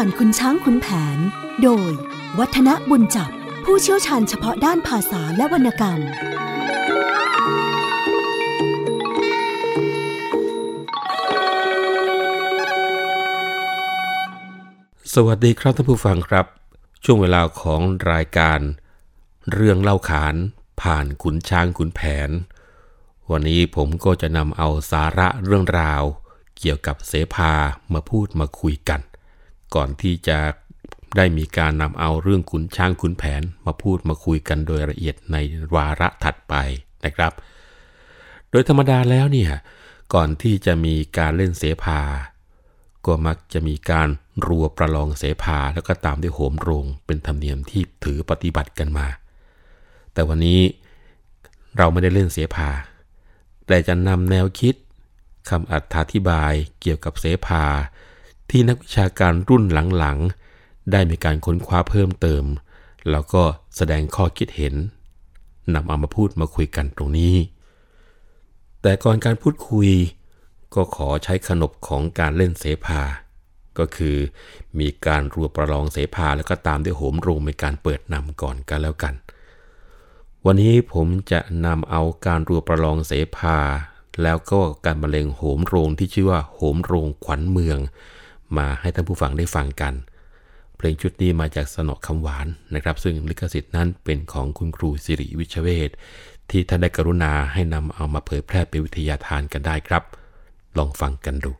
ผ่านคุณช้างคุณแผน โดย วัฒนบุญจับ ผู้เชี่ยวชาญเฉพาะด้านภาษาและวรรณกรรม สวัสดีครับท่านผู้ฟังครับ ช่วงเวลาของรายการ เรื่องเล่าขานผ่านขุนช้างขุนแผน วันนี้ผมก็จะนำเอาสาระเรื่องราว เกี่ยวกับเสภามาพูดมาคุยกัน ก่อนที่จะได้มีการนำเอาเรื่องขุนช้างขุนแผนมาพูดมาคุยกันโดยละเอียดในวาระถัดไปนะครับ โดยธรรมดาแล้วเนี่ยก่อนที่จะมีการเล่นเสภา ก็มักจะมีการรัวประลองเสภาแล้วก็ตามด้วยโหมโรงเป็นธรรมเนียมที่ถือปฏิบัติกันมา แต่วันนี้เราไม่ได้เล่นเสภา แต่จะนำแนวคิดคำอธิบายเกี่ยวกับเสภา ที่นักวิชาการรุ่นหลังๆ ได้มีการค้นคว้าเพิ่มเติม แล้วก็แสดงข้อคิดเห็นนำเอามาพูดมาคุยกันตรงนี้ แต่ก่อนการพูดคุย ก็ขอใช้ขนบของการเล่นเสภา ก็คือมีการรัวประลองเสภาแล้วก็ตามด้วยโหมโรงเป็นการเปิดนำก่อนกันแล้วกัน วันนี้ผมจะนำเอาการรัวประลองเสภา แล้วก็การบรรเลงโหมโรงที่ชื่อว่าโหมโรงขวัญเมือง มาให้ท่านผู้ฟังได้ฟังกัน เพลงชุดนี้มาจากสนอคำหวานนะครับ ซึ่งลิขสิทธิ์นั้นเป็นของคุณครูสิริวิชเวทที่ท่านได้กรุณาให้นำเอามาเผยแพร่เป็นวิทยาทานกันได้ครับ ลองฟังกันดู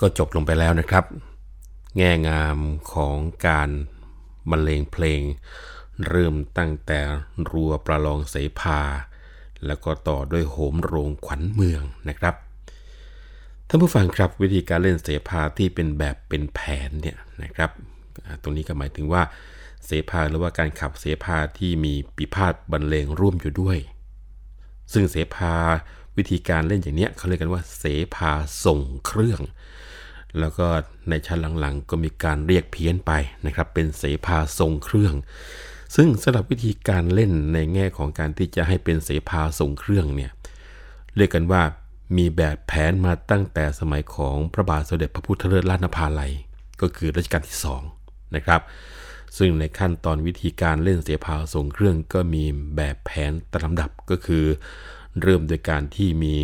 ก็จบลงไปแล้วนะครับ แง่งามของการบรรเลงเพลง เริ่มตั้งแต่รัวประลองเสภา แล้วก็ต่อด้วยโหมโรงขวัญเมืองนะครับท่านผู้ฟังครับวิธีการเล่นเสภาที่เป็นแบบเป็นแผนเนี่ยนะครับตรงนี้ก็หมายถึงว่าเสภาหรือว่าการขับเสภาที่มีปีพาดบรรเลงร่วมอยู่ด้วย ซึ่งเสภาวิธีการเล่นอย่างเนี้ยเขาเรียกกันว่าเสภาส่งเครื่อง แล้วก็ในชั้นหลังๆ ก็มีการเรียกเพี้ยนไปนะครับ เป็นเสภาทรงเครื่อง ซึ่งสำหรับวิธีการเล่นในแง่ของการที่จะให้เป็นเสภาทรงเครื่องเนี่ยเรียกกันว่ามีแบบแผนมาตั้งแต่สมัยของพระบาทสมเด็จพระพุทธเลิศราชนภาลัย ก็คือรัชกาลที่2นะครับซึ่งในขั้นตอนวิธีการเล่นเสภาทรงเครื่องก็มีแบบแผนตามลำดับก็คือ เริ่มโดยการที่มี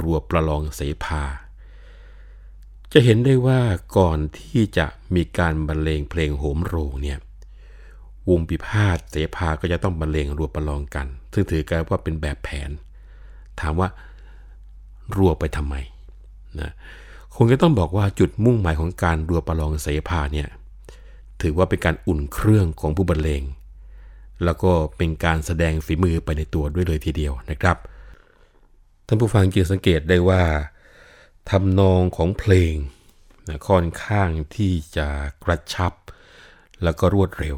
รัวประลองเสภา จะเห็นได้ว่าก่อนที่จะมีการบรรเลงเพลงโหมโรงเนี่ยวงปิพาทเสภาก็จะต้องบรรเลงรัวประลองกัน ซึ่งถือกันว่าเป็นแบบแผน ถามว่ารัวไปทำไมนะคงจะต้องบอกว่าจุดมุ่งหมายของการรัวประลองเสภาเนี่ยถือว่าเป็นการอุ่นเครื่องของผู้บรรเลง แล้วก็เป็นการแสดงฝีมือไปในตัวด้วยเลยทีเดียวนะครับ ท่านผู้ฟังจึงสังเกตได้ว่า ทำนองของเพลงนะค่อนข้างที่จะกระชับ แล้วก็รวดเร็ว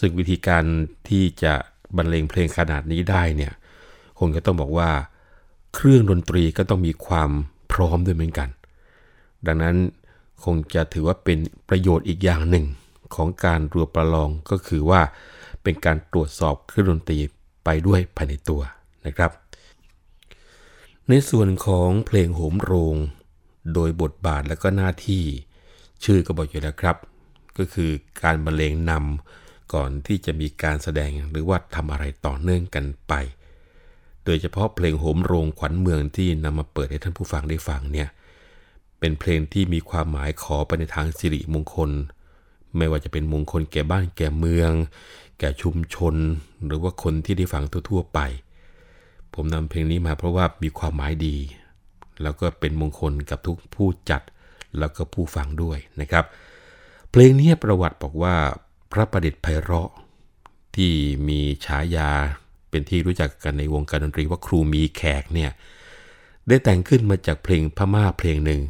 ซึ่งวิธีการที่จะบรรเลงเพลงขนาดนี้ได้เนี่ยคงจะต้องบอกว่าเครื่องดนตรีก็ต้องมีความพร้อมด้วยเหมือนกัน ดังนั้นคงจะถือว่าเป็นประโยชน์อีกอย่างหนึ่งของการรัวประลองก็คือว่าเป็นการตรวจสอบเครื่องดนตรีไปด้วยภายในตัวนะครับ ในส่วนของเพลงโหมโรง โดยบทบาทและก็หน้าที่ ชื่อก็บอกอยู่แล้วครับ ก็คือการบรรเลงนำก่อนที่จะมีการแสดงหรือว่าทำอะไรต่อเนื่องกันไป โดยเฉพาะเพลงโหมโรงขวัญเมืองที่นำมาเปิดให้ท่านผู้ฟังได้ฟังเนี่ยเป็นเพลงที่มีความหมายขอไปในทางสิริมงคล ไม่ว่าจะเป็นมงคลแก่บ้านแก่เมือง แก่ชุมชน หรือว่าคนที่ได้ฟังทั่วๆไป ผมนำเพลงนี้มาเพราะว่ามีความหมายดี แล้วก็เป็นมงคลกับทุกผู้จัดแล้วก็ผู้ฟังด้วยนะครับ เพลงนี้ประวัติบอกว่าพระประดิษฐ์ไพเราะ ที่มีฉายาเป็นที่รู้จักกันในวงการดนตรีว่าครูมีแขกเนี่ยได้แต่งขึ้นมาจากเพลงพม่าเพลงหนึ่ง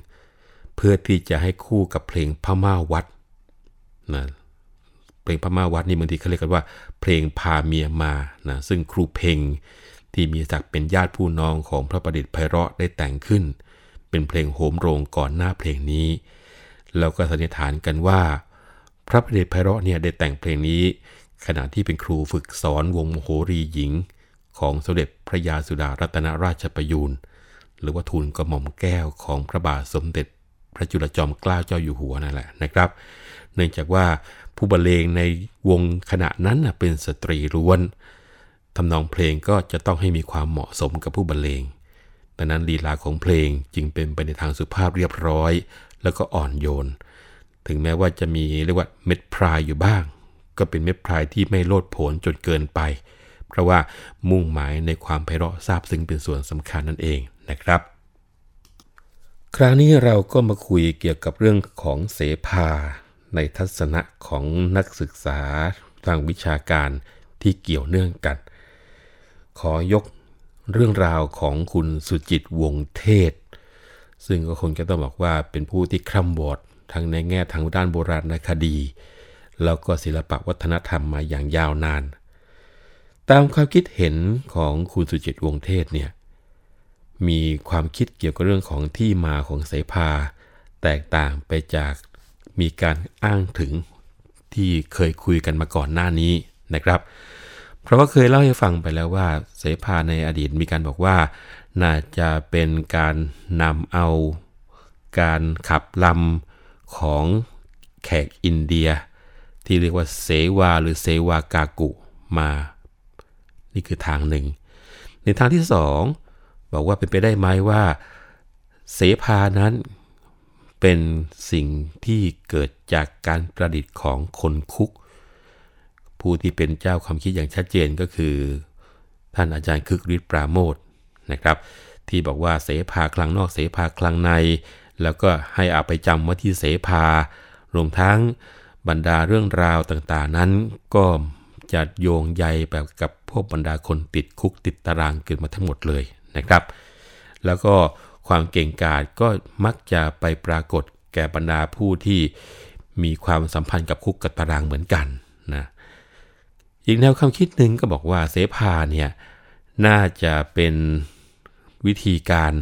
เพื่อที่จะให้คู่กับเพลงพม่าวัดนะเพลงพม่าวัดนี่บางทีเขาเรียกกันว่า เพลงพาเมียมานะซึ่งครูเพลง ที่มีศักดิ์เป็นญาติผู้น้องของพระประดิษฐ์ไพเราะได้แต่งขึ้น เป็นเพลงโหมโรงก่อนหน้าเพลงนี้ แล้วก็สันนิษฐานกันว่า พระประเดชไพเราะเนี่ยได้แต่งเพลงนี้ ขณะที่เป็นครูฝึกสอนวงโมโหรีหญิง ของสมเด็จพระยาสุดารัตนราชประยูนหรือว่าทูลกระหม่อมแก้วของพระบาทสมเด็จพระจุลจอมเกล้าเจ้าอยู่หัวนั่นแหละนะครับ เนื่องจากว่าผู้บรรเลงในวงขณะนั้นเป็นสตรีล้วน ทำนองเพลงก็จะต้องให้มีความเหมาะสมกับผู้บรรเลง ดังนั้นลีลาของเพลงจึงเป็นไปในทางสุภาพเรียบร้อย แล้วก็อ่อนโยน ถึงแม้ว่าจะมีเรียกว่าเม็ดพรายอยู่บ้าง ก็เป็นเม็ดพรายที่ไม่โลดโผนจนเกินไป เพราะว่ามุ่งหมายในความไพเราะซาบซึ้งเป็นส่วนสำคัญนั่นเองนะครับ คราวนี้เราก็มาคุยเกี่ยวกับเรื่องของเสภา ในทัศนะของนักศึกษาทางวิชาการที่เกี่ยวเนื่องกัน ขอยกเรื่องราวของคุณสุจิตวงเทศ ซึ่งก็คงจะต้องบอกว่าเป็นผู้ที่คร่ำวอดทั้งในแง่ทางด้านโบราณคดี แล้วก็ศิลปวัฒนธรรมมาอย่างยาวนาน ตามความคิดเห็นของคุณสุจิตวงเทศเนี่ยมีความคิดเกี่ยวกับเรื่องของที่มาของเสภา แตกต่างไปจากมีการอ้างถึงที่เคยคุยกันมาก่อนหน้านี้นะครับ เราะว่าเคยเล่าให้ฟังไปแล้วว่า เสภาในอดีตมีการบอกว่า น่าจะเป็นการนำเอาการขับลำของแขกอินเดีย ที่เรียกว่าเสวาหรือเสวากากุมา นี่คือทางหนึ่ง ในทางที่สองบอกว่าเป็นไปได้ไหมว่า เสภานั้นเป็นสิ่งที่เกิดจากการประดิษฐ์ของคนคุก ผู้ที่เป็นเจ้าความคิดอย่างชัดเจนก็คือ ท่านอาจารย์คึกฤทธิ์ปราโมทนะครับ ที่บอกว่าเสภาคลังนอกเสภาคลังใน แล้วก็ให้อาไปจำว่าที่เสภารวมทั้งบรรดาเรื่องราวต่างๆ นั้นก็จะโยงใยแบบกับพวกบรรดาคนติดคุกติดตารางเกิดมาทั้งหมดเลยนะครับ แล้วก็ความเก่งกาจก็มักจะไปปรากฏแก่บรรดาผู้ที่มีความสัมพันธ์กับคุกกับตารางเหมือนกันนะ อีกแนวความคิดหนึ่งก็บอกว่าเสภาเนี่ยน่าจะเป็นวิธีการ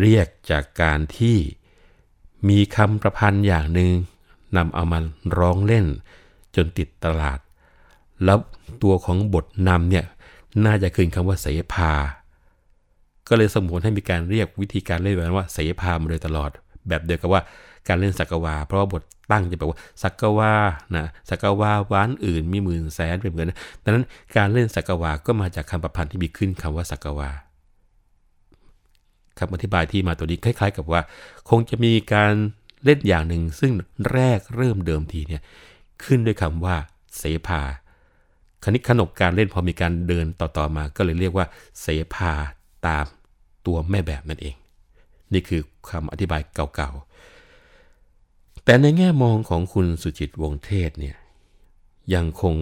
เรียกจากการที่มีคำประพันธ์อย่างหนึ่งนำเอามาร้องเล่นจนติดตลาด แล้วตัวของบทนำเนี่ยน่าจะคืนคำว่าเสภา ก็เลยสมวนให้มีการเรียกวิธีการเล่นแบบว่าเสพามาโดยตลอด แบบเดียวกับว่า การเล่นสักวา เพราะว่าบทตั้งจะแบบว่าสักวานะสักวาวานอื่นมีหมื่นแสนเป็นเหมือนดังนั้นการเล่นสักวา ก็มาจากคำประพันธ์ที่มีขึ้นคำว่าสักวาคำอธิบายที่มาตัวนี้คล้าย ๆ กับว่า คงจะมีการเล่นอย่างหนึ่ง ซึ่งแรกเริ่มเดิมทีเนี่ยขึ้นด้วยคำว่าเสภาคณิตขนกการเล่นพอมีการเดินต่อๆมา ก็เลยเรียกว่า เสภาตามตัวแม่แบบนั่นเอง นี่คือคำอธิบายเก่า แต่ในแง่มองของคุณสุจิตวงเทศเนี่ยยังคง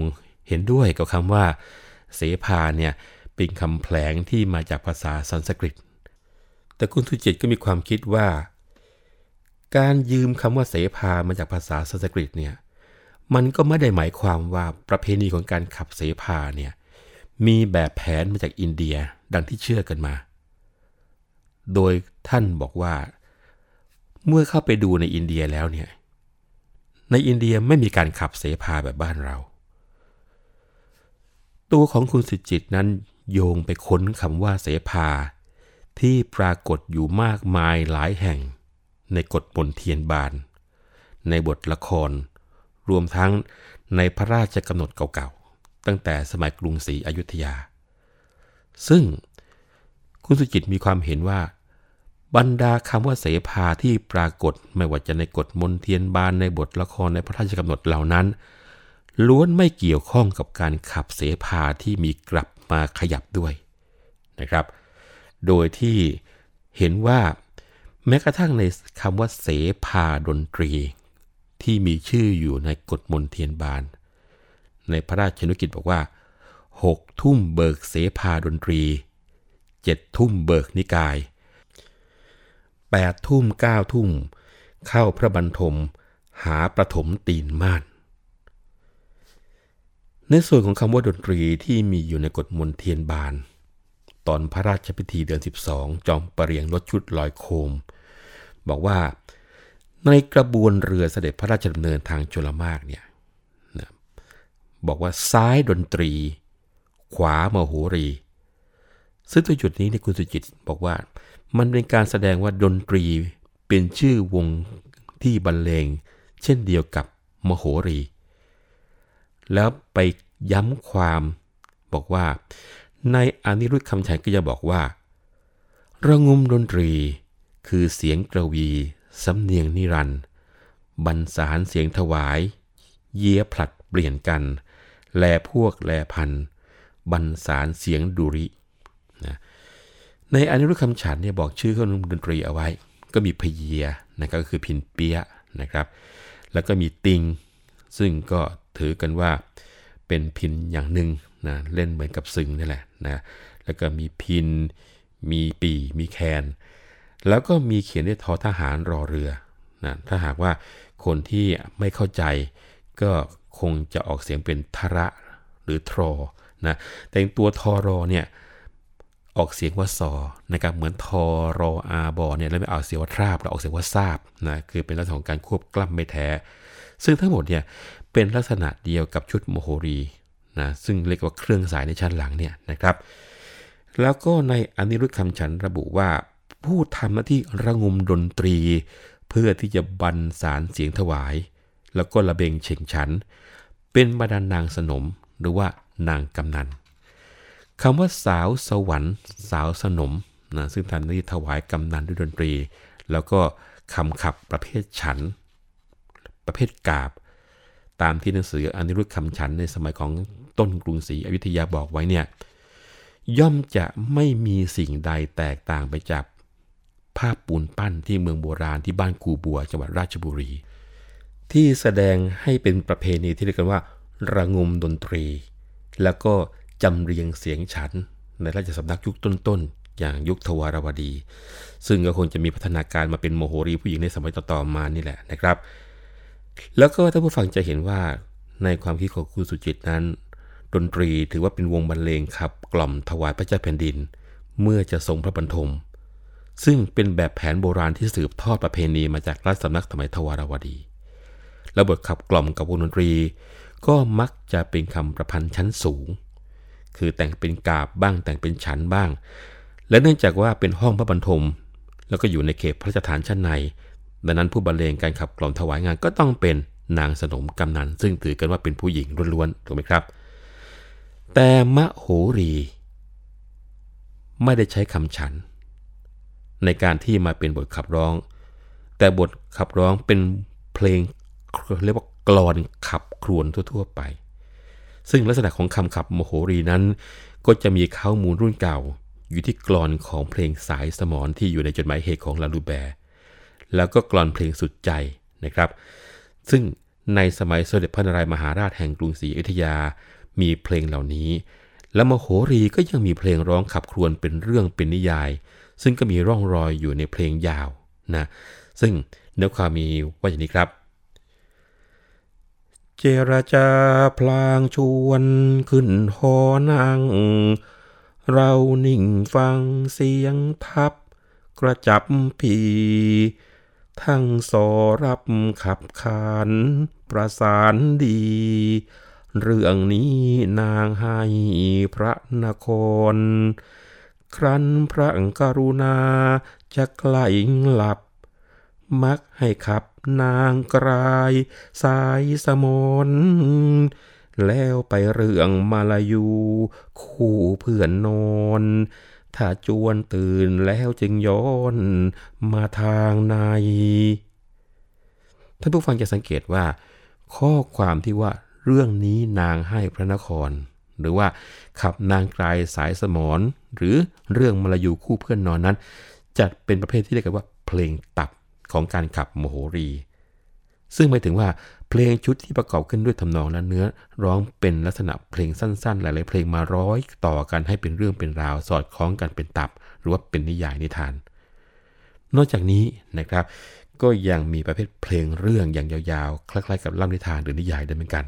เห็นด้วยกับคำว่า เสภาเนี่ยเป็นคำแผลงที่มาจากภาษาสันสกฤต แต่คุณสุจิตก็มีความคิดว่า การยืมคำว่าเสภามาจากภาษาสันสกฤตเนี่ยมันก็ไม่ได้หมายความว่าประเพณีของการขับเสภาเนี่ยมีแบบแผนมาจากอินเดียดังที่เชื่อกันมา โดยท่านบอกว่า เมื่อเข้าไปดูในอินเดียแล้วเนี่ย ในอินเดียไม่มีการขับเสพาแบบบ้านเรา ตัวของคุณสิจิตนั้นโยงไปค้นคำว่าเสพาที่ปรากฏอยู่มากมายหลายแห่ง ในกฎบนเทียนบาน ในบทละคร รวมทั้งในพระราชกำหนดเก่าๆ ตั้งแต่สมัยกรุงศรีอยุธยา ซึ่งคุณสุจิตมีความเห็นว่า บรรดาคำว่าเสภาที่ปรากฏไม่ว่าจะในกฎมนเทียนบานในบทละครในพระราชกำหนดเหล่านั้น ล้วนไม่เกี่ยวข้องกับการขับเสภาที่มีกลับมาขยับด้วยนะครับ โดยที่เห็นว่าแม้กระทั่งในคำว่าเสภาดนตรี ที่มีชื่ออยู่ในกฎมณเฑียรบาล ในพระราชานุกิจบอกว่าหกทุ่มเบิกเสภาดนตรีเจ็ดทุ่มเบิกนิยาย แปดทุ่มเก้าทุ่ม เข้าพระบรรทมหาประถมตีนม่าน ในส่วนของคำว่าดนตรีที่มีอยู่ในกฎมณเฑียรบาล ตอนพระราชพิธีเดือน 12 จอมปรเรียงรถชุดลอยโคม บอกว่าในกระบวนเรือเสด็จพระราชดำเนินทางจุลมากเนี่ยบอกว่าซ้ายดนตรี ขวามโหรี ซึ่งตัวจุดนี้ในคุณสุจิตบอกว่า มันเป็นการแสดงว่าดนตรีเป็นชื่อวงที่บรรเลง เช่นเดียวกับมโหรี แล้วไปย้ำความบอกว่า ในอนิรุตคำฉันก็จะบอกว่า ระงุมดนตรีคือเสียงกระวี สำเนียงนิรันด์บรรสารเสียงถวาย เยียผลัดเปลี่ยนกัน แลพวกแลพันบรรสารเสียงดุรินะ ในอนุรุตคำฉันเนี่ยบอกชื่อเครื่องดนตรีเอาไว้ ก็มีพเยียนะครับก็คือพินเปียนะครับ แล้วก็มีติง ซึ่งก็ถือกันว่าเป็นพินอย่างหนึ่งนะเล่นเหมือนกับซึงนี่แหละนะแล้วก็มีพิน มีปีมีแคน แล้วก็มีเขียนด้วยทอทหารรอเรือนะถ้าหากว่าคนที่ไม่เข้าใจก็คงจะออกเสียงเป็นทระหรือทรอนะแต่ตัวทอรอเนี่ย ออกเสียงว่าซอนะครับเหมือนทอรออาบอเนี่ยแล้วไม่ออกเสียงว่าทราบเราออกเสียงว่าทราบนะคือเป็นลักษณะของการควบกล้ำไม่แท้ ซึ่งทั้งหมดเนี่ยเป็นลักษณะเดียวกับชุดโมโหรีนะซึ่งเรียกว่าเครื่องสายในชั้นหลังเนี่ยนะครับ แล้วก็ในอนิรุตคำฉันระบุว่า ผู้ทำหน้าที่ระงมดนตรี เพื่อที่จะบรรสารเสียงถวาย แล้วก็ระเบงเฉ่งฉัน เป็นบรรดานางสนมหรือว่านางกำนัน คำว่าสาวสวรรค์สาวสนมนะซึ่งทำหน้าที่ถวายกำนันด้วยดนตรี แล้วก็คำขับประเภทฉัน ประเภทกาบ ตามที่หนังสืออนิรุตคำฉันในสมัยของต้นกรุงศรีอยุธยาบอกไว้เนี่ยย่อมจะไม่มีสิ่งใดแตกต่างไปจากภาพปูนปั้นที่เมืองโบราณที่บ้านกูบัวจังหวัดราชบุรี ที่แสดงให้เป็นประเพณีที่เรียกกันว่า ระงมดนตรี แล้วก็ จำเรียงเสียงฉันในราชสำนักยุคต้นๆ อย่างยุคทวารวดี ซึ่งก็คงจะมีพัฒนาการมาเป็นโมโหรีผู้หญิงในสมัยต่อๆมานี่แหละนะครับ แล้วก็ท่านผู้ฟังจะเห็นว่าในความคิดของคุณสุจิตนั้น ดนตรีถือว่าเป็นวงบรรเลงขับ กล่อมถวายพระเจ้าแผ่นดิน เมื่อจะทรงพระบรรทม ซึ่งเป็นแบบแผนโบราณที่สืบทอดประเพณีมาจากรัชสำนักสมัยทวารวดีและบทขับกล่อมกับวงดนตรี ก็มักจะเป็นคำประพันธ์ชั้นสูง คือแต่งเป็นกาบบ้างแต่งเป็นฉันบ้าง และเนื่องจากว่าเป็นห้องพระบรรทม แล้วก็อยู่ในเขตพระราชฐานชั้นใน ดังนั้นผู้บรรเลงการขับกล่อมถวายงานก็ต้องเป็นนางสนมกำนัน ซึ่งถือกันว่าเป็นผู้หญิงล้วนๆถูกไหมครับ แต่มะโหรี ไม่ได้ใช้คำฉัน ในการที่มาเป็นบทขับร้อง แต่บทขับร้องเป็นเพลงเรียกว่ากลอนขับครวนทั่ว ๆ ไป ซึ่งลักษณะของคำขับโมโหรีนั้น ก็จะมีข้อมูลรุ่นเก่า อยู่ที่กลอนของเพลงสายสมอนที่อยู่ในจดหมายเหตุของลาลูแบร์ แล้วก็กลอนเพลงสุดใจนะครับ ซึ่งในสมัยสมเด็จพระนารายมหาราชแห่งกรุงศรีอยุธยา มีเพลงเหล่านี้ และมโหรีก็ยังมีเพลงร้องขับครวนเป็นเรื่องเป็นนิยาย ซึ่งก็มีร่องรอยอยู่ในเพลงยาวนะ ซึ่งเนื้อความมีว่าอย่างนี้ครับ เจรจาพลางชวนขึ้นหอนั่ง เรานิ่งฟังเสียงทับกระจับผีทั้งสอรับขับขานประสานดี เรื่องนี้นางให้พระนคร ครั้นพระกรุณาจะไกลหลับ มักให้ขับนางกลาย สายสมนแล้วไปเรื่องมาลายู คู่เพื่อนนอนถ้าจวนตื่นแล้วจึงย้อนมาทางในท่านผู้ฟังจะสังเกตว่า ข้อความที่ว่าเรื่องนี้นางให้พระนคร หรือว่าขับนางกลายสายสมอนหรือเรื่องมาลายูคู่เพื่อนนอนนั้น จัดเป็นประเภทที่เรียกว่าเพลงตับ ของการขับโมโหรี ซึ่งหมายถึงว่าเพลงชุดที่ประกอบขึ้นด้วยทำนองและเนื้อ ร้องเป็นลักษณะเพลงสั้นๆ หลายๆเพลงมาร้อยต่อกันให้เป็นเรื่องเป็นราวสอดคล้องกันเป็นตับ หรือว่าเป็นนิยายนิทาน นอกจากนี้นะครับก็ยังมีประเภทเพลงเรื่องอย่างยาวๆ คล้ายๆ กับเล่านิทานหรือนิยายด้วยเหมือนกัน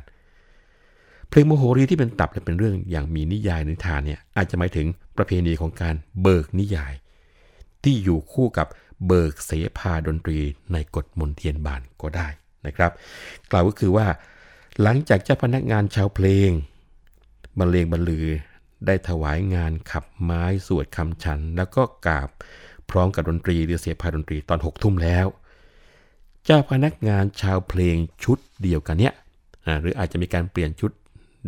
เพลงโมโหรีที่เป็นตับและเป็นเรื่องอย่างมีนิยายนิทานเนี่ยอาจจะหมายถึงประเพณีของการเบิกนิยาย ที่อยู่คู่กับ เบิกเสภาดนตรีในกฎมนเทียนบานก็ได้นะครับ กล่าวก็คือว่า หลังจากเจ้าพนักงานชาวเพลงบรรเลงบรรลือได้ถวายงานขับไม้สวดคำฉัน แล้วก็กราบพร้อมกับดนตรีหรือเสียพาดนตรีตอนหกทุ่มแล้ว เจ้าพนักงานชาวเพลงชุดเดียวกันเนี้ยหรืออาจจะมีการเปลี่ยนชุด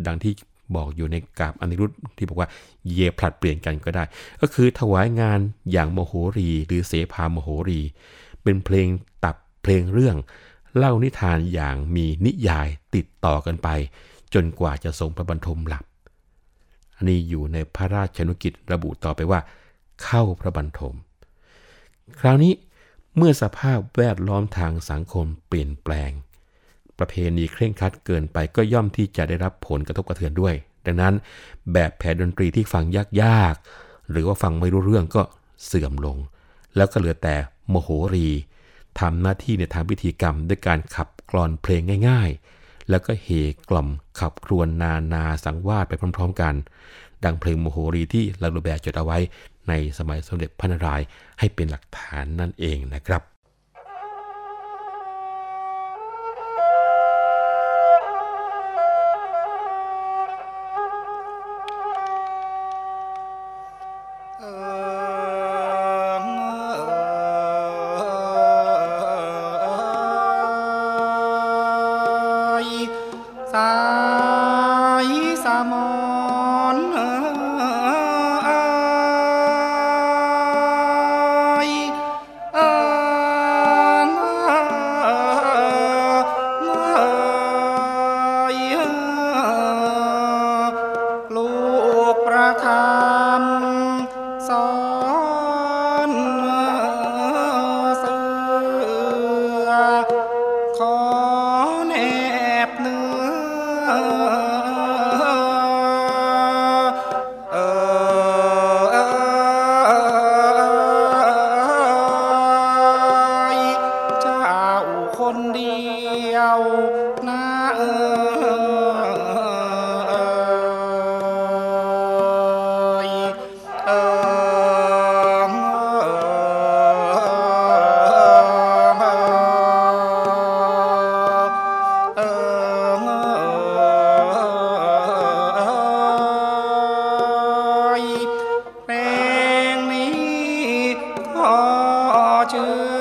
ดังที่ บอกอยู่ในกาบอนิรุธที่บอกว่าเยผลัดเปลี่ยนกันก็ได้ ก็คือถวายงานอย่างโมโหรี หรือเสพาโมโหรี เป็นเพลงตับเพลงเรื่อง เล่านิทานอย่างมีนิยายติดต่อกันไป จนกว่าจะทรงพระบรรทมหลับ อันนี้อยู่ในพระราชนุกิจระบุต่อไปว่า เข้าพระบรรทม คราวนี้เมื่อสภาพแวดล้อมทางสังคมเปลี่ยนแปลง ประเพณีเคร่งครัดเกินไปก็ย่อมที่จะได้รับผลกระทบกระเทือนด้วย ดังนั้นแบบแผนดนตรีที่ฟังยากๆ หรือว่าฟังไม่รู้เรื่องก็เสื่อมลง แล้วก็เหลือแต่โมโหรีทำหน้าที่ในทางพิธีกรรมด้วยการขับกลอนเพลงง่าย ๆ แล้วก็เฮกล่อมขับครวนนานาสังวาสไปพร้อม ๆ กัน ดังเพลงโมโหรีที่ลาลูแบจดเอาไว้ในสมัยสมเด็จพระนารายณ์ให้เป็นหลักฐานนั่นเองนะครับ 就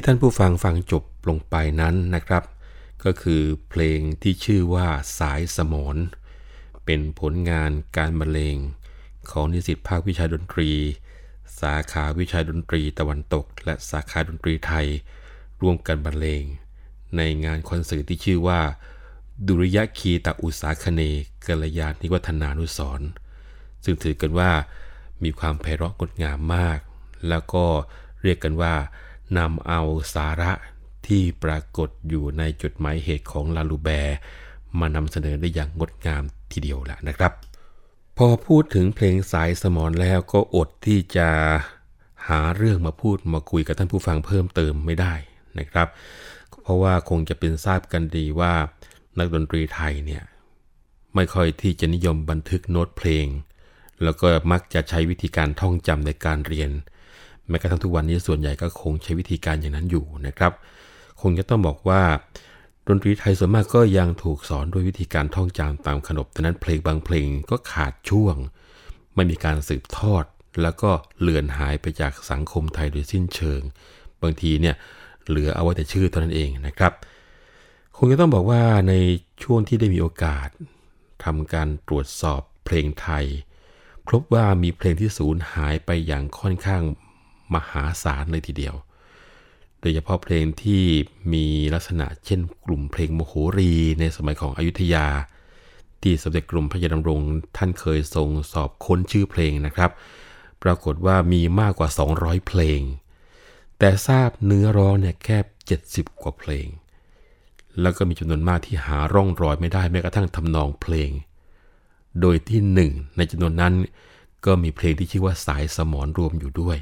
ที่ท่านผู้ฟังฟังจบลงไปนั้นนะครับ ก็คือเพลงที่ชื่อว่าสายสมนเป็นผลงานการบรรเลงของนิสิตภาควิชาดนตรี สาขาวิชาดนตรีตะวันตก และสาขาดนตรีไทย ร่วมกันบรรเลง ในงานคอนเสิร์ตที่ชื่อว่า ดุริยคีตอุสาคเนกัลยาณิวัฒนานุสรซึ่งถือกันว่ามีความไพเราะงดงามมาก แล้วก็เรียกกันว่า นำเอาสาระที่ปรากฏอยู่ในจดหมายเหตุของลาลูแบร์มานำเสนอได้อย่างงดงามทีเดียวแหละนะครับ พอพูดถึงเพลงสายสมอนแล้วก็อดที่จะหาเรื่องมาพูดมาคุยกับท่านผู้ฟังเพิ่มเติมไม่ได้นะครับ เพราะว่าคงจะเป็นทราบกันดีว่านักดนตรีไทยเนี่ยไม่ค่อยที่จะนิยมบันทึกโน้ตเพลง แล้วก็มักจะใช้วิธีการท่องจำในการเรียน แม้กระทั่งทุกวันนี้ส่วนใหญ่ก็คงใช้วิธีการอย่างนั้นอยู่นะครับ คงจะต้องบอกว่าดนตรีไทยส่วนมากก็ยังถูกสอนด้วยวิธีการท่องจำตามขนบแต่นั้นเพลงบางเพลงก็ขาดช่วง ไม่มีการสืบทอด แล้วก็เลือนหายไปจากสังคมไทยโดยสิ้นเชิง บางทีเนี่ยเหลือเอาไว้แต่ชื่อเท่านั้นเองนะครับ คงจะต้องบอกว่าในช่วงที่ได้มีโอกาสทำการตรวจสอบเพลงไทยพบว่ามีเพลงที่สูญหายไปอย่างค่อนข้าง มหาศาลเลยทีเดียว โดยเฉพาะเพลงที่มีลักษณะเช่นกลุ่มเพลงโมโหรีในสมัยของอยุธยา ที่สมเด็จกรมพระยาดำรงท่านเคยทรงสอบค้นชื่อเพลงนะครับ ปรากฏว่ามีมากกว่า 200 เพลง แต่ทราบเนื้อร้องเนี่ยแค่ 70 กว่าเพลง แล้วก็มีจำนวนมากที่หาร่องรอยไม่ได้แม้กระทั่งทำนองเพลง โดยที่หนึ่งในจำนวนนั้นก็มีเพลงที่ชื่อว่าสายสมอนรวมอยู่ด้วย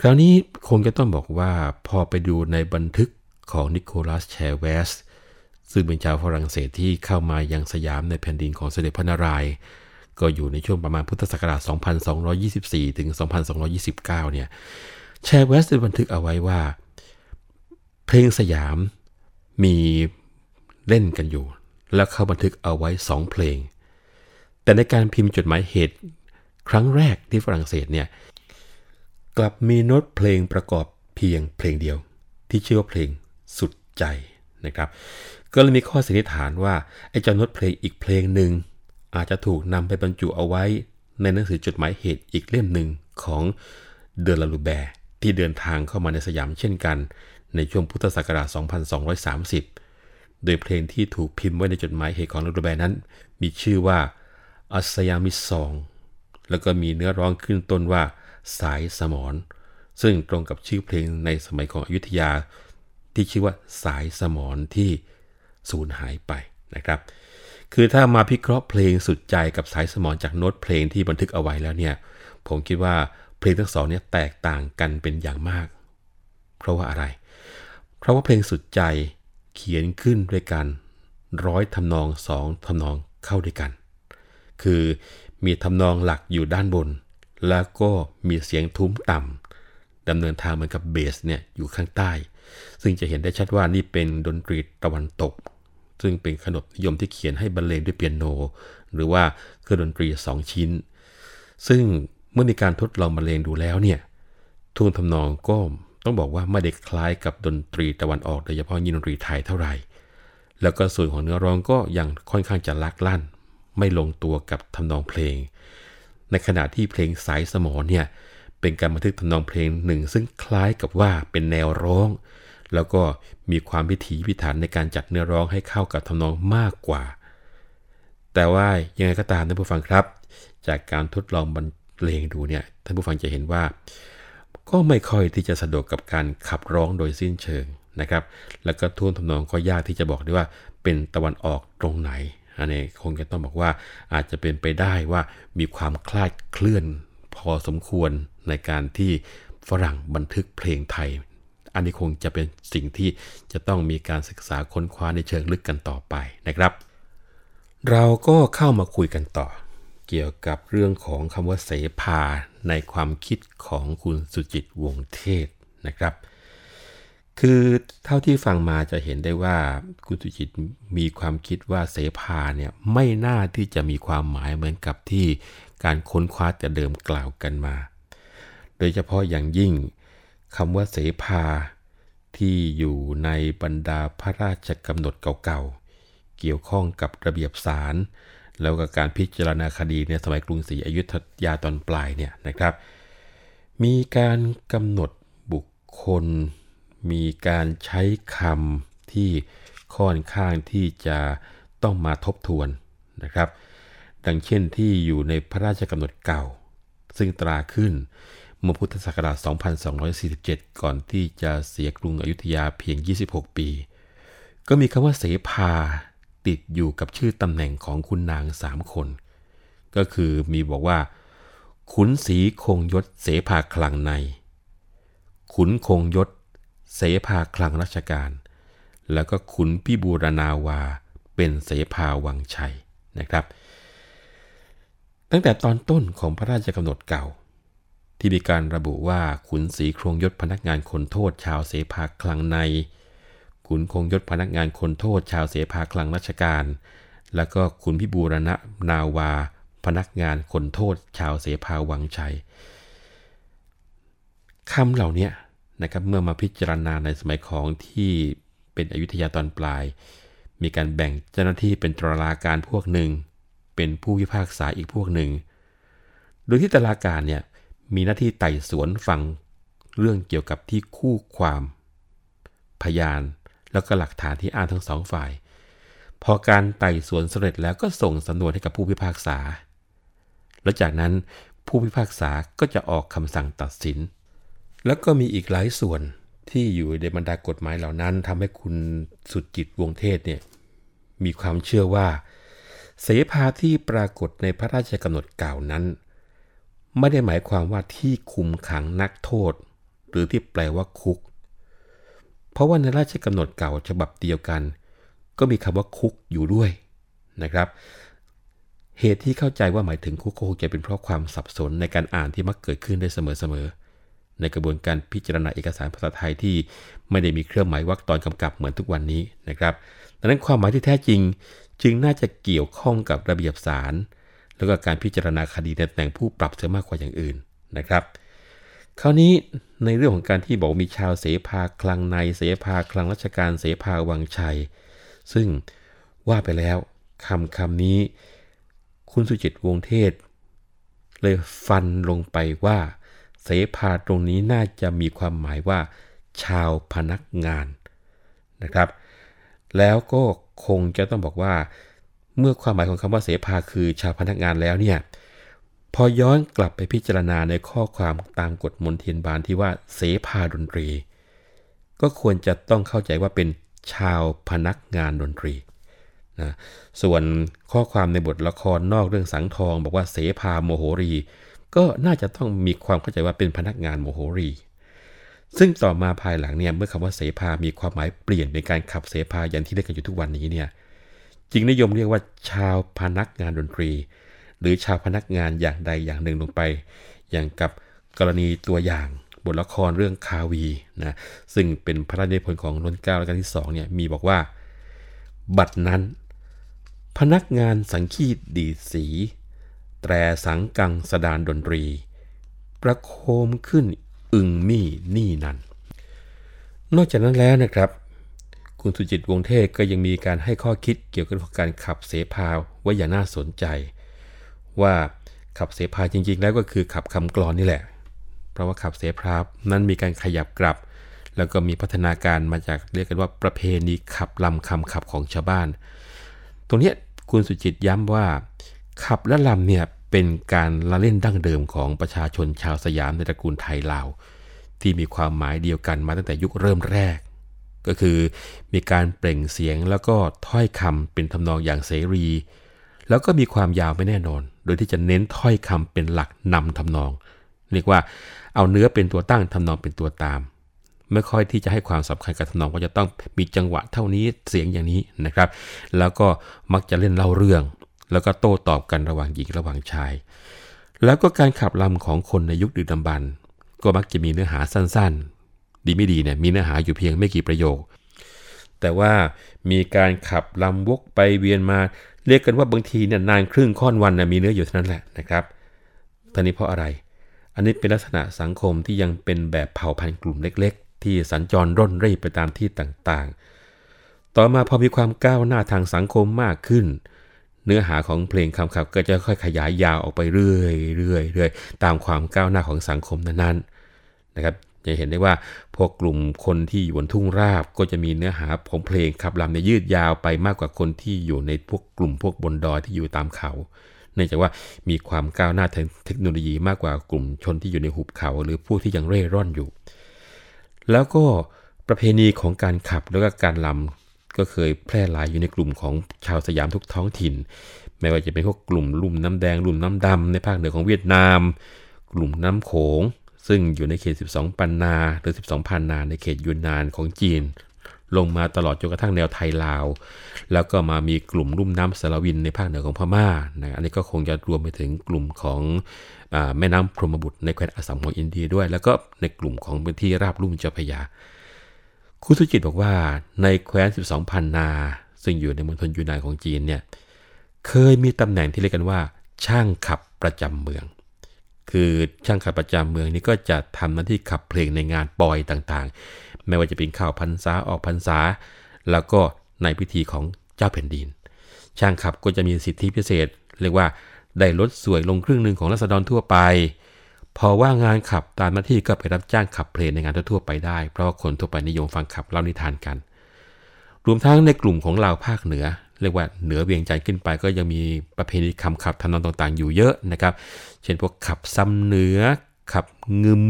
คราวนี้คงจะต้องบอกว่าพอไปดูในบันทึกของนิโคลัสแชเวสซึ่งเป็นชาวฝรั่งเศสที่เข้ามายังสยามในแผ่นดินของเสด็จพระนารายณ์ก็อยู่ในช่วงประมาณพุทธศักราช 2224 ถึง 2229 เนี่ย แชเวสได้บันทึกเอาไว้ว่า เพลงสยามมีเล่นกันอยู่ แล้วเขาบันทึกเอาไว้สองเพลง แต่ในการพิมพ์จดหมายเหตุครั้งแรกที่ฝรั่งเศสเนี่ย กลับมีโน้ตเพลงประกอบเพียงเพลงเดียว ที่ชื่อว่าเพลงสุดใจนะครับ ก็เลยมีข้อสันนิษฐานว่าไอ้เจ้าโน้ตเพลงอีกเพลงหนึ่งอาจจะถูกนำไปบรรจุเอาไว้ในหนังสือจดหมายเหตุอีกเล่มหนึ่งของเดอลาลูแบร์ที่เดินทางเข้ามาในสยามเช่นกัน ในช่วงพุทธศักราช 2230 โดยเพลงที่ถูกพิมพ์ไว้ในจดหมายเหตุของลาลูแบร์นั้น มีชื่อว่า a Siamese Song แล้วก็มีเนื้อร้องขึ้นต้นว่า สายสมรซึ่งตรงกับชื่อเพลงในสมัยของอยุธยา ที่ชื่อว่าสายสมรที่สูญหายไปนะครับ คือถ้ามาพิเคราะห์เพลงสุดใจกับสายสมอนจากโน้ตเพลงที่บันทึกเอาไว้แล้วเนี่ยผมคิดว่าเพลงทั้งสองเนี่ยแตกต่างกันเป็นอย่างมาก เพราะว่าอะไร เพราะว่าเพลงสุดใจเขียนขึ้นด้วยกันร้อยทำนองสองทำนองเข้าด้วยกัน คือมีทำนองหลักอยู่ด้านบน แล้วก็มีเสียงทุ้มต่ำดำเนินทางเหมือนกับเบสเนี่ยอยู่ข้างใต้ ซึ่งจะเห็นได้ชัดว่านี่เป็นดนตรีตะวันตก ซึ่งเป็นขนบนิยมที่เขียนให้บรรเลงด้วยเปียโน หรือว่าเครื่องดนตรี 2 ชิ้น ซึ่งเมื่อมีการทดลองบรรเลงดูแล้วเนี่ยทุ่งทำนองก็ต้องบอกว่าไม่ได้คล้ายกับดนตรีตะวันออกโดยเฉพาะยินดนตรีไทยเท่าไหร่ แล้วก็ส่วนของเนื้อร้องก็ยังค่อนข้างจะลักลั่น ไม่ลงตัวกับทำนองเพลง ในขณะที่เพลงสายสมอเนี่ยเป็นการบันทึกทำนองเพลงหนึ่ง ซึ่งคล้ายกับว่าเป็นแนวร้อง แล้วก็มีความพิถีพิถันในการจัดเนื้อร้องให้เข้ากับทำนองมากกว่า แต่ว่ายังไงก็ตามท่านผู้ฟังครับ จากการทดลองบรรเลงดูเนี่ยท่านผู้ฟังจะเห็นว่า ก็ไม่ค่อยที่จะสะดวกกับการขับร้องโดยสิ้นเชิงนะครับ แล้วก็ท่วงทำนองก็ยากที่จะบอกได้ว่าเป็นตะวันออกตรงไหน อันนี้คงจะต้องบอกว่าอาจจะเป็นไปได้ว่ามีความคลาดเคลื่อนพอสมควรในการที่ฝรั่งบันทึกเพลงไทย อันนี้คงจะเป็นสิ่งที่จะต้องมีการศึกษาค้นคว้าในเชิงลึกกันต่อไปนะครับ เราก็เข้ามาคุยกันต่อ เกี่ยวกับเรื่องของคำว่าเสภาในความคิดของคุณสุจิตวงเทศนะครับ คือเท่าที่ฟังมาจะเห็นได้ว่าคุณสุจิตมีความคิดว่าเสภาเนี่ยไม่น่าที่จะมีความหมายเหมือนกับที่การค้นคว้าแต่เดิมกล่าวกันมา โดยเฉพาะอย่างยิ่งคำว่าเสภาที่อยู่ในบรรดาพระราชกำหนดเก่าๆ เกี่ยวข้องกับระเบียบศาลแล้วก็การพิจารณาคดีในสมัยกรุงศรีอยุธยาตอนปลายเนี่ยนะครับ มีการกำหนดบุคคล มีการใช้คำที่ค่อนข้างที่จะต้องมาทบทวนนะครับ ดังเช่นที่อยู่ในพระราชกำหนดเก่า ซึ่งตราขึ้นเมื่อพุทธศักราช 2247 ก่อนที่จะเสียกรุงอยุธยาเพียง 26 ปี ก็มีคำว่าเสภาติดอยู่กับชื่อตำแหน่งของคุณนางสามคน ก็คือมีบอกว่า ขุนศรีคงยศเสภาคลังใน ขุนคงยศ เสภาคลังราชการ แล้วก็ขุนพิบูรณาวา เป็นเสภาวังชัยนะครับ ตั้งแต่ตอนต้นของพระราชกำหนดเก่า ที่มีการระบุว่าขุนศรีครงยศพนักงานคนโทษชาวเสภาคลังใน ขุนคงยศพนักงานคนโทษชาวเสภาคลังราชการ แล้วก็ขุนพิบูรณนาวา พนักงานคนโทษชาวเสภาวังชัยคำเหล่านี้ นะครับเมื่อมาพิจารณาในสมัยของที่เป็นอยุธยาตอนปลาย มีการแบ่งเจ้าหน้าที่เป็นตราการพวกหนึ่ง เป็นผู้พิพากษาอีกพวกหนึ่ง โดยที่ตราการเนี่ยมีหน้าที่ไต่สวนฝั่งเรื่องเกี่ยวกับที่คู่ความพยาน แล้วก็หลักฐานที่อ้างทั้งสองฝ่าย พอการไต่สวนสำเร็จแล้วก็ส่งสำนวนให้กับผู้พิพากษา และจากนั้นผู้พิพากษาก็จะออกคำสั่งตัดสิน แล้วก็มีอีกหลายส่วนที่อยู่ในบรรดากฎหมายเหล่านั้นทำให้คุณสุดจิตวงเทศเนี่ยมีความเชื่อว่า เสภาที่ปรากฏในพระราชกำหนดกล่าวนั้น ไม่ได้หมายความว่าที่คุมขังนักโทษ หรือที่แปลว่าคุก เพราะว่าในราชกำหนดเก่าฉบับเดียวกัน ก็มีคำว่าคุกอยู่ด้วยนะครับ เหตุที่เข้าใจว่าหมายถึงคุกคงจะเป็นเพราะความสับสนในการอ่านที่มักเกิดขึ้นได้เสมอๆ ในกระบวนการพิจารณาเอกสารภาษาไทยที่ไม่ได้มีเครื่องหมายวรรคตอนกำกับเหมือนทุกวันนี้นะครับดังนั้นความหมายที่แท้จริงจึงน่าจะเกี่ยวข้องกับระเบียบศาลแล้วก็การพิจารณาคดีในแต่งผู้ปรับเสียมากกว่าอย่างอื่นนะครับ คราวนี้ในเรื่องของการที่บอกมีชาวเสภาคลังในเสภาคลังราชการเสภาวังชัย ซึ่งว่าไปแล้วคำคำนี้ คุณสุจิตวงเทศ เลยฟันลงไปว่า เสภาตรงนี้น่าจะมีความหมายว่า ชาวพนักงานนะครับ แล้วก็คงจะต้องบอกว่า เมื่อความหมายของคำว่าเสภาคือชาวพนักงานแล้วเนี่ยพอย้อนกลับไปพิจารณาในข้อความตามกฎมนเทียนบานที่ว่าเสภาดนตรี ก็ควรจะต้องเข้าใจว่าเป็นชาวพนักงานดนตรีนะส่วนข้อความในบทละครนอกเรื่องสังทอง บอกว่าเสภาโมโหรี ก็น่าจะต้องมีความเข้าใจว่าเป็นพนักงานโมโหรี ซึ่งต่อมาภายหลังเนี่ยเมื่อคำว่าเสภา มีความหมายเปลี่ยนเป็นการขับเสภาอย่างที่เรียกกันอยู่ทุกวันนี้เนี่ยจึงนิยมเรียกว่าชาวพนักงานดนตรี หรือชาวพนักงานอย่างใดอย่างหนึ่งลงไป อย่างกับกรณีตัวอย่างบทละครเรื่องคาวีนะซึ่งเป็นพระราชนิพนธ์ของรุ่นเก้าและกันที่สองเนี่ยมีบอกว่า บัดนั้น พนักงานสังคีตดีสี แตรสังกังสดานดนตรี ประโคมขึ้นอึงมี่นี่นั่น นอกจากนั้นแล้วนะครับ คุณสุจิตวงเทศก็ยังมีการให้ข้อคิดเกี่ยวกับการขับเสพาไว้อย่างน่าสนใจ ว่าขับเสพาจริงๆ แล้วก็คือขับคำกรอนนี่แหละ เพราะว่าขับเสพานั้นมีการขยับกลับ แล้วก็มีพัฒนาการมาจากเรียกกันว่าประเพณีขับลำคำขับของชาวบ้าน ตรงนี้คุณสุจิตย้ำว่า ขับและลำเนี่ยเป็นการละเล่นดั้งเดิมของประชาชนชาวสยามในตระกูลไทยลาว ที่มีความหมายเดียวกันมาตั้งแต่ยุคเริ่มแรก ก็คือมีการเปล่งเสียงแล้วก็ถ้อยคำเป็นทำนองอย่างเสรี แล้วก็มีความยาวไม่แน่นอน โดยที่จะเน้นถ้อยคำเป็นหลักนำทำนอง เรียกว่าเอาเนื้อเป็นตัวตั้งทำนองเป็นตัวตามไม่ค่อยที่จะให้ความสำคัญกับทำนองว่าจะต้องมีจังหวะเท่านี้เสียงอย่างนี้นะครับ แล้วก็มักจะเล่นเล่าเรื่อง แล้วก็โต้ตอบกันระหว่างหญิงระหว่างชาย แล้วก็การขับลำของคนในยุคดึกดำบรรก็มักจะมีเนื้อหาสั้นๆ ดีไม่ดีเนี่ยมีเนื้อหาอยู่เพียงไม่กี่ประโยค แต่ว่ามีการขับลำวกไปเวียนมา เรียกกันว่าบางทีเนี่ยนานครึ่งค่อนวันนะมีเนื้ออยู่เท่านั้นแหละนะครับท่านี้เพราะอะไร อันนี้เป็นลักษณะสังคมที่ยังเป็นแบบเผ่าพันธุ์กลุ่มเล็ก ๆ ที่สัญจรร่นเร่ไปตามที่ต่างๆ ต่อมาพอมีความก้าวหน้าทางสังคมมากขึ้น เนื้อหาของเพลงคำขับก็จะค่อยขยายยาวออกไปเรื่อยเรื่อยเรื่อยตามความก้าวหน้าของสังคมนั้นๆนะครับจะเห็นได้ว่าพวกกลุ่มคนที่อยู่บนทุ่งราบก็จะมีเนื้อหาของเพลงขับลำในยืดยาวไปมากกว่าคนที่อยู่ในพวกกลุ่มพวกบนดอยที่อยู่ตามเขา เนื่องจากว่ามีความก้าวหน้าทางเทคโนโลยีมากกว่ากลุ่มชนที่อยู่ในหุบเขา หรือผู้ที่ยังเร่ร่อนอยู่ แล้วก็ประเพณีของการขับแล้วก็การลำ ก็เคยแพร่หลายอยู่ในกลุ่มของชาวสยามทุกท้องถิ่น ไม่ว่าจะเป็นพวกกลุ่มลุ่มน้ำแดงลุ่มน้ำดำในภาคเหนือของเวียดนาม กลุ่มน้ำโขง ซึ่งอยู่ในเขต 12 ปันนาหรือ 12พันนาในเขตยูนนานของจีน ลงมาตลอดจนกระทั่งแนวไทยลาว แล้วก็มามีกลุ่มลุ่มน้ำสารวินในภาคเหนือของพม่านะอันนี้ก็คงจะรวมไปถึงกลุ่มของอแม่น้ำพรหมบุตรในแคว้นอัสสัมของอินเดียด้วย แล้วก็ในกลุ่มของพื้นที่ราบลุ่มเจ้าพยา คุณสุจิตบอกว่าในแคว้น 12 พันนา ซึ่งอยู่ในมณฑลยูนานของจีนเนี่ย เคยมีตำแหน่งที่เรียกกันว่า ช่างขับประจำเมือง คือช่างขับประจำเมืองนี้ก็จะทำหน้าที่ขับเพลงในงานปอยต่างๆ ไม่ว่าจะเป็นข้าวพรรษาออกพรรษา แล้วก็ในพิธีของเจ้าแผ่นดิน ช่างขับก็จะมีสิทธิพิเศษ เรียกว่าได้ลดสวยลงครึ่งหนึ่งของรัษฎรทั่วไป พอว่างงานขับตามหน้าที่ก็ไปรับจ้างขับเพลงในงานทั่วไปได้ เพราะว่าคนทั่วไปนิยมฟังขับเล่านิทานกัน รวมทั้งในกลุ่มของเราภาคเหนือ เรียกว่าเหนือเวียงจันทร์ขึ้นไป ก็ยังมีประเพณีคำขับทำนองต่างๆ อยู่เยอะนะครับ เช่นพวกขับซ้ำเหนือ ขับงึม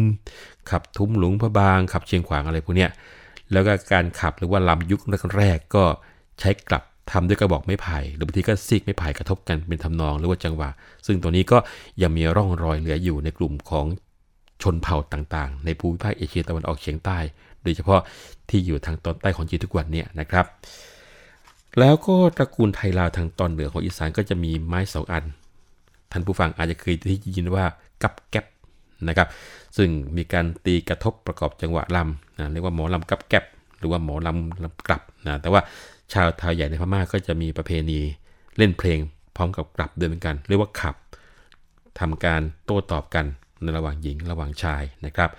ขับทุ้มหลวงพระบาง ขับเชียงขวางอะไรพวกเนี้ยแล้วก็การขับหรือว่าลำยุคแรกๆก็ใช้กลับ ทำด้วยกระบอกไม้ไผ่หรือบางทีก็ซีกไม้ไผ่กระทบกันเป็นทำนองหรือว่าจังหวะ ซึ่งตัวนี้ก็ยังมีร่องรอยเหลืออยู่ในกลุ่มของชนเผ่าต่างๆ ในภูมิภาคเอเชียตะวันออกเฉียงใต้ โดยเฉพาะที่อยู่ทางตอนใต้ของจีนทุกวันเนี่ยนะครับ แล้วก็ตระกูลไทยลาวทางตอนเหนือของอีสานก็จะมีไม้สองอัน ท่านผู้ฟังอาจจะเคยได้ยินว่ากับแก๊บนะครับ ซึ่งมีการตีกระทบประกอบจังหวะลำนะเรียกว่าหมอลำกับแก๊บหรือว่าหมอลำลำกลับนะแต่ว่า ชาวไทยใหญ่ในพม่าก็จะมีประเพณีเล่นเพลงพร้อมกับกลับด้วยเหมือนกัน เรียกว่าขับทำการโต้ตอบกันในระหว่างหญิงระหว่างชายนะครับ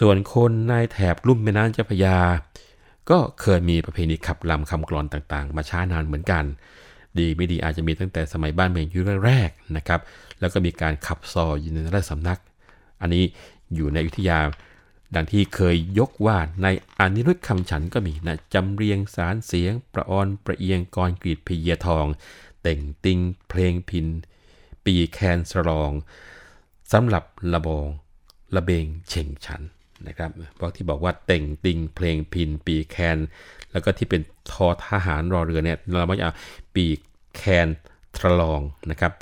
ส่วนคนในแถบลุ่มแม่น้ำเจ้าพระยา ก็เคยมีประเพณีขับลำคำกลอนต่างๆ มาช้านานเหมือนกัน ดีไม่ดีอาจจะมีตั้งแต่สมัยบ้านเมืองยุคแรกๆนะครับ แล้วก็มีการขับซออยู่ในราชสำนัก อันนี้อยู่ในวิทยา ดังที่เคยยกว่าในอนิรุตคำฉันก็มีนะจำเรียงสารเสียง ประออนประเอียงกรกรีดพเยทองเต่งติงเพลงพิน ปีแคนสรองสำหรับระบองระเบงเฉ่งฉันนะครับเพราะที่บอกว่าเต่งติงเพลงพิน ปีแคน แล้วก็ที่เป็นทอทหารรอเรือเนี่ยเราไม่เอาปีแคนทรลองนะครับ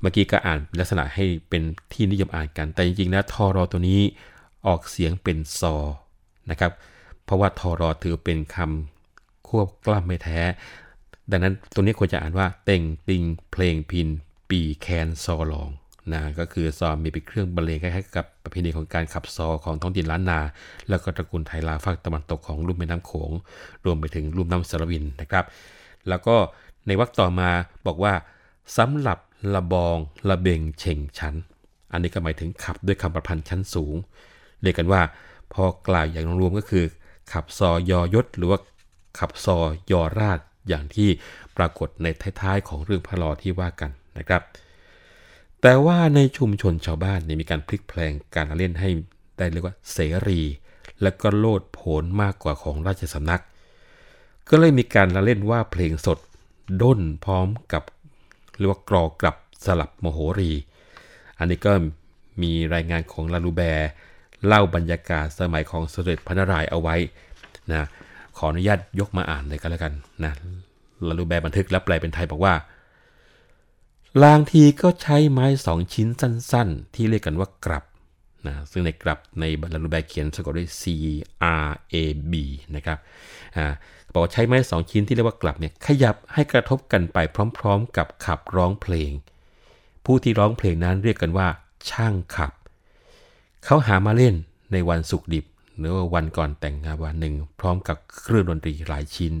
เมื่อกี้ก็อ่านลักษณะให้เป็นที่นิยมอ่านกัน แต่จริงๆนะทอรอตัวนี้ ออกเสียงเป็นซอนะครับ เพราะว่าทอรอถือเป็นคำควบกล้ำไม่แท้ ดังนั้นตัวนี้ควรจะอ่านว่า เต่งติงเพลงพิน ปีแคนซอลองนะก็คือซอมีเป็นเครื่องบรรเลงคล้ายๆกับประเพณีของการขับซอของท้องถิ่นล้านนา แล้วก็ตระกูลไทยลาวภาคตะวันตกของลุ่มแม่น้ำโขง รวมไปถึงลุ่มน้ำสารวินนะครับ แล้วก็ในวรรคต่อมาบอกว่าสำหรับระบองระเบงเฉ่งชั้น อันนี้ก็หมายถึงขับด้วยคำประพันธ์ชั้นสูง เรียกกันว่า พอกล่าวอย่างรวมก็คือ ขับซอยอยศ หรือว่าขับซอยอราชอย่างที่ปรากฏในท้ายๆ ของเรื่องพระลอที่ว่ากันนะครับ แต่ว่าในชุมชนชาวบ้านเนี่ยมีการพลิกแปลงการเล่นให้ได้เรียกว่าเสรี และก็โลดโผนมากกว่าของราชสำนัก ก็เลยมีการละเล่นว่าเพลงสดด้นพร้อมกับเรียกว่ากรอกลับสลับโมโหรี อันนี้ก็มีรายงานของลาลูแบร์ เล่าบรรยากาศสมัยของสมเด็จพระนารายณ์เอาไว้นะขออนุญาตยกมาอ่านเลยกันแล้วกันนะลาลูแบบันทึกและแปลเป็นไทยบอกว่า ลางทีก็ใช้ไม้สองชิ้นสั้น ๆ ที่เรียกกันว่ากลับนะซึ่งในกลับในลาลูแบเขียนสะกดด้วย C R A B นะครับอ่าบอกว่าใช้ไม้สองชิ้นที่เรียกว่ากลับเนี่ยขยับให้กระทบกันไปพร้อม ๆ กับขับร้องเพลง ผู้ที่ร้องเพลงนั้นเรียกกันว่า ช่างขับ เขาหามาเล่นในวันสุกดิบ หรือว่าวันก่อนแต่งงานวันหนึ่ง พร้อมกับเครื่องดนตรีหลายชิ้น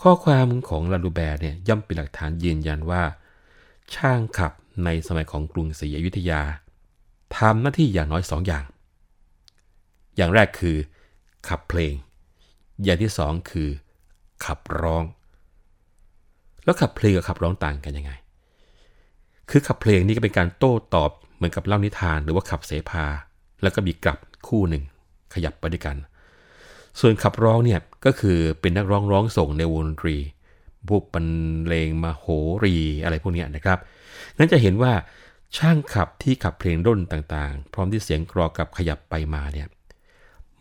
ข้อความของลาลูแบร์เนี่ยย่อมเป็นหลักฐานยืนยันว่า ช่างขับในสมัยของกรุงศรีอยุธยาทำหน้าที่อย่างน้อยสองอย่าง อย่างแรกคือ ขับเพลง อย่างที่สองคือ ขับร้อง แล้วขับเพลงกับขับร้องต่างกันยังไง คือขับเพลงนี่ก็เป็นการโต้ตอบ เหมือนกับเล่านิทานหรือว่าขับเสภา แล้วก็มีกลับคู่หนึ่งขยับไปด้วยกัน ส่วนขับร้องเนี่ยก็คือเป็นนักร้องร้องส่งในวงดนตรีพวกบรรเลงมาโหรีอะไรพวกนี้นะครับนั้นจะเห็นว่าช่างขับที่ขับเพลงร่นต่างๆ พร้อมที่เสียงกรอกับขยับไปมาเนี่ย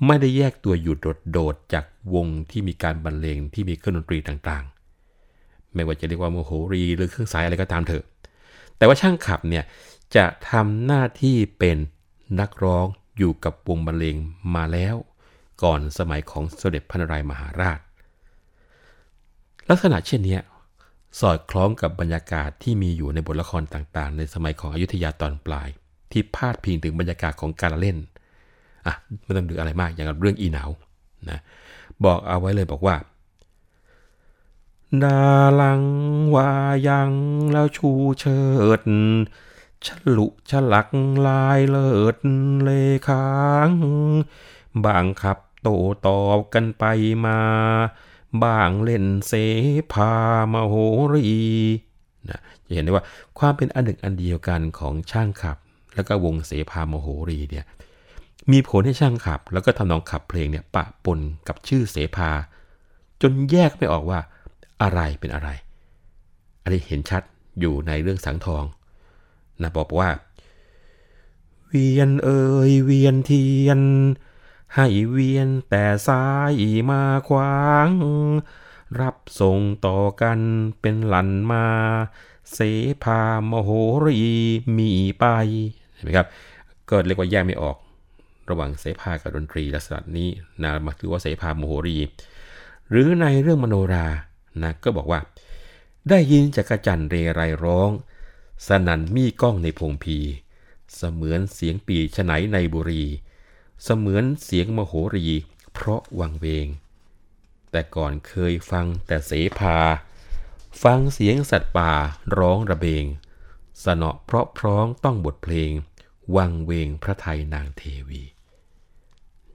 ไม่ได้แยกตัวอยู่โดดๆจากวงที่มีการบรรเลงที่มีเครื่องดนตรีต่างๆ ไม่ว่าจะเรียกว่าโมโหรีหรือเครื่องสายอะไรก็ตามเถอะ แต่ว่าช่างขับเนี่ย จะทำหน้าที่เป็นนักร้องอยู่กับวงบรรเลงมาแล้ว ก่อนสมัยของสมเด็จพระนารายมหาราช ลักษณะเช่นนี้สอดคล้องกับบรรยากาศที่มีอยู่ในบทละครต่างๆ ในสมัยของอยุธยาตอนปลาย ที่พาดพิงถึงบรรยากาศของการเล่นอะไม่ต้องดูอะไรมากอย่างเรื่องอีหนาวนะบอกเอาไว้เลยบอกว่าดาลังวายังแล้วชูเชิด ฉลุฉลักลายเลิดเลค้างบางขับโตตอบกันไปมา บางเล่นเสพามโหรีนะจะเห็นได้ว่าความเป็นอันหนึ่งอันเดียวกันของช่างขับ แล้วก็วงเสภามโหรีเนี่ยมีผลให้ช่างขับ แล้วก็ทำนองขับเพลงเนี่ยปะปนกับชื่อเสภา จนแยกไม่ออกว่าอะไรเป็นอะไร อันนี้เห็นชัดอยู่ในเรื่องสังทอง นะบอกว่า เวียนเอ่ยเวียนเทียน ให้เวียนแต่ซ้ายมาขวาง รับส่งต่อกันเป็นหลันมา เสภามโหรีมีไปเห็นไหมครับก็เรียกว่าแยกไม่ออก ระหว่างเสภากับดนตรีลักษณะนี้นะมาคือว่าเสภามโหรี หรือในเรื่องมโนรานะก็บอกว่า ได้ยินจักรจันเรไรร้อง สนันมีก้องในพงพี เสมือนเสียงปีฉไนในบุรี เสมือนเสียงมโหรี เพราะวังเวง แต่ก่อนเคยฟังแต่เสภา ฟังเสียงสัตว์ป่าร้องระเบง สนอเพราะพร้องต้องบทเพลง วังเวงพระไทยนางเทวี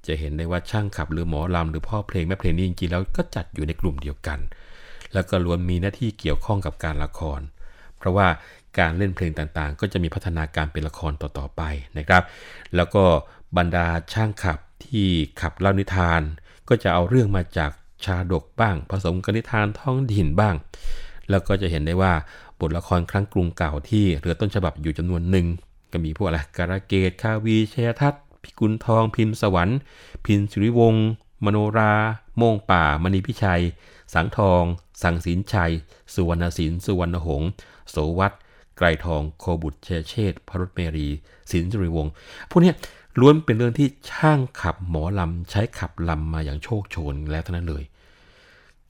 จะเห็นได้ว่าช่างขับหรือหมอลำหรือพ่อเพลงแม่เพลงนี่จริงๆแล้วก็จัดอยู่ในกลุ่มเดียวกัน แล้วก็ล้วนมีหน้าที่เกี่ยวข้องกับการละคร เพราะว่า การเล่นเพลงต่างๆ ก็จะมีพัฒนาการเป็นละครต่อๆไปนะครับ แล้วก็บรรดาช่างขับที่ขับเล่านิทาน ก็จะเอาเรื่องมาจากชาดกบ้าง ผสมกับนิทานท้องถิ่นบ้าง แล้วก็จะเห็นได้ว่าบทละครครั้งกรุงเก่าที่เรือต้นฉบับอยู่จำนวนหนึ่งก็มีพวกอะไรการะเกดคาวีไชยทัตพิกุลทองพิมพ์สวรรค์ พิณสุริวงศ์มโนราห์ โมงป่า มณีพิชัย สังข์ทอง สังข์ศิลป์ชัย สุวรรณศิลป์สุวรรณหงส์โสวัต ไกรทองโคบุตรเชเชษพรุษเมรีสินสุริวงศ์พวกนี้ล้วนเป็นเรื่องที่ช่างขับหมอลำใช้ขับลำมาอย่างโชกโชนแล้วเท่านั้นเลย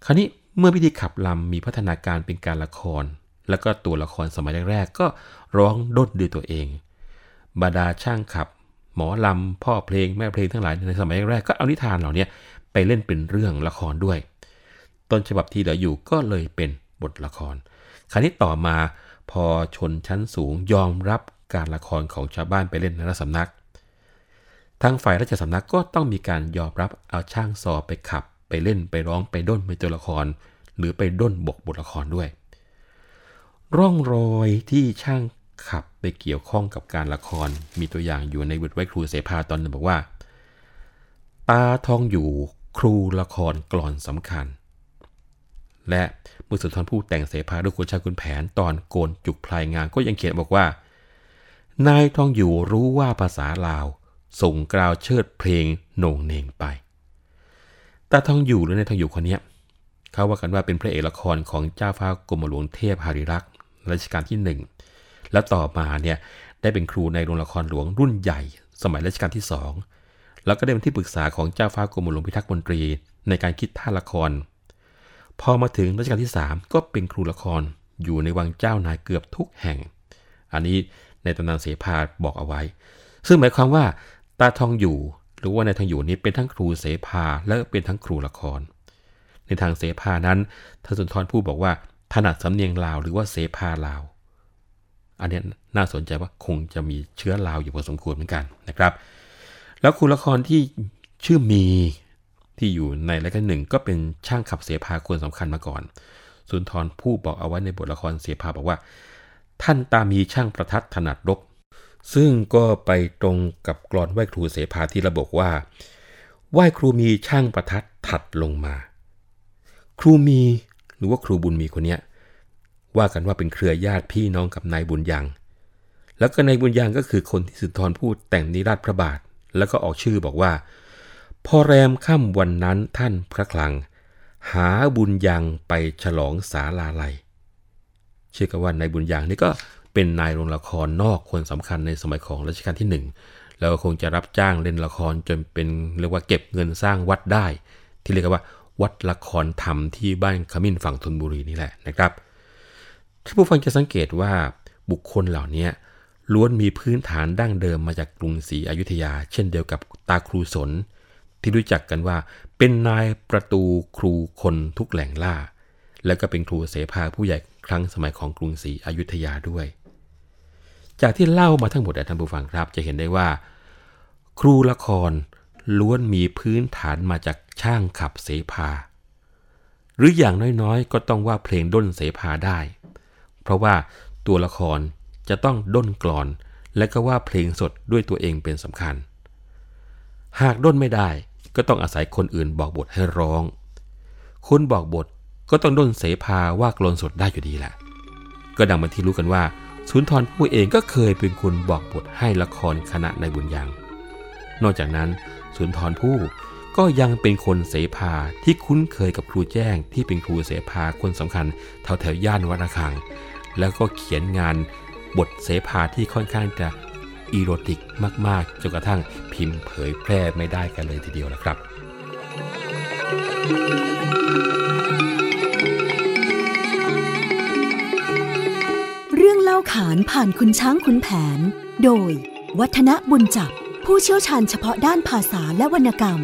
คราวนี้เมื่อพิธีขับลำมีพัฒนาการเป็นการละคร แล้วก็ตัวละครสมัยแรกๆก็ร้องดดด้วยตัวเองบาดาช่างขับ หมอลำ พ่อเพลงแม่เพลงทั้งหลายในสมัยแรกก็เอานิทานเหล่านี้ไปเล่นเป็นเรื่องละครด้วย ต้นฉบับที่เหลืออยู่ก็เลยเป็นบทละคร คราวนี้ต่อมา พอชนชั้นสูงยอมรับการละครของชาวบ้านไปเล่นในรัฐสำนัก ทางฝ่ายราชสำนักก็ต้องมีการยอมรับเอาช่างซอไปขับ ไปเล่นไปร้องไปด้นเป็นตัวละคร หรือไปด้นบกบทละครด้วย ร่องรอยที่ช่างขับไปเกี่ยวข้องกับการละคร มีตัวอย่างอยู่ในบทไว้ครูเสภาตอนนึงบอกว่า ตาทองอยู่ครูละครกลอนสำคัญ และ มุสุนทรผู้แต่งเสภาด้วยคุณชาคุณแผนตอนโกนจุกพลายงานก็ยังเขียนบอกว่า นายทองอยู่รู้ว่าภาษาลาว ส่งกล่าวเชิดเพลงโหน่งเนงไปตาทองอยู่หรือนายทองอยู่คนนี้เขาว่ากันว่าเป็นพระเอกละครของเจ้าฟ้ากรมหลวงเทพหาริรักษ์รัชกาลที่หนึ่งและต่อมาเนี่ยได้เป็นครูในโรงละครหลวงรุ่นใหญ่ สมัยรัชกาลที่สองแล้วก็ได้เป็นที่ปรึกษาของเจ้าฟ้ากรมหลวงพิทักษ์มนตรี ในการคิดท่าละคร พอมาถึงรัชกาลที่ 3 ก็เป็นครูละครอยู่ในวังเจ้านายเกือบทุกแห่ง อันนี้ในตำนานเสภาบอกเอาไว้ ซึ่งหมายความว่าตาทองอยู่หรือว่านายทองอยู่นี้เป็นทั้งครูเสภาและเป็นทั้งครูละคร ในทางเสภานั้นทสุนทรผู้บอกว่าถนัดสำเนียงลาวหรือว่าเสภาลาว อันนี้น่าสนใจว่าคงจะมีเชื้อลาวอยู่พอสมควรเหมือนกันนะครับ แล้วครูละครที่ชื่อมี ที่อยู่ในรายการหนึ่งก็เป็นช่างขับเสภาคนสำคัญมาก่อน สุนทรผู้บอกเอาไว้ในบทละครเสภาบอกว่า ท่านตามีช่างประทัดถนัดรบ ซึ่งก็ไปตรงกับกรอนไหว้ครูเสภาที่ระบอกว่า ไหว้ครูมีช่างประทัดถัดลงมา ครูมีหรือว่าครูบุญมีคนเนี้ยว่ากันว่าเป็นเครือญาติพี่น้องกับนายบุญยัง แล้วก็นายบุญยังก็คือคนที่สุนทรพูดแต่งนิราชพระบาท แล้วก็ออกชื่อบอกว่า พอแรมค่ำวันนั้นท่านพระคลัง หาบุญยังไปฉลองสาลาลัย เชื่อกันว่านายบุญยังนี่ก็เป็นนายโรงละครนอกคนสำคัญในสมัยของรัชกาลที่หนึ่งแล้วคงจะรับจ้างเล่นละครจนเป็นเรียกว่าเก็บเงินสร้างวัดได้ ที่เรียกว่า วัดละครธรรมที่บ้านขมิ้นฝั่งธนบุรีนี่แหละนะครับท่านผู้ฟังจะสังเกตว่าบุคคลเหล่านี้ล้วนมีพื้นฐานดั้งเดิมมาจากกรุงศรีอยุธยา เช่นเดียวกับตาครูสน ที่รู้จักกันว่า เป็นนายประตูครูคนทุกแหล่งล่า และก็เป็นครูเสภาผู้ใหญ่ครั้งสมัยของกรุงศรีอยุธยาด้วย จากที่เล่ามาทั้งหมดท่านผู้ฟังครับจะเห็นได้ว่า ครูละครล้วนมีพื้นฐานมาจากช่างขับเสภา หรืออย่างน้อยๆ ก็ต้องว่าเพลงด้นเสภาได้ เพราะว่าตัวละครจะต้องด้นกลอน และก็ว่าเพลงสดด้วยตัวเองเป็นสำคัญ หากด้นไม่ได้ ก็ต้องอาศัยคนอื่นบอกบทให้ร้อง คนบอกบทก็ต้องด้นเสภาว่ากลอนสดได้อยู่ดีแหละ ก็ดังมาที่รู้กันว่า สุนทรผู้เองก็เคยเป็นคนบอกบทให้ละครคณะในบุญยัง นอกจากนั้น สุนทรผู้ก็ยังเป็นคนเสภาที่คุ้นเคยกับครูแจ้งที่เป็นครูเสภาคนสำคัญแถวแถวย่านวัดระฆัง แล้วก็เขียนงานบทเสภาที่ค่อนข้างจะ อีโรติกมากๆจนกระทั่งพิมพ์เผยแพร่ไม่ได้กันเลยทีเดียวนะครับ เรื่องเล่าขานผ่านคุณช้างคุณแผน โดย วัฒนบุญจับผู้เชี่ยวชาญเฉพาะด้านภาษาและวรรณกรรม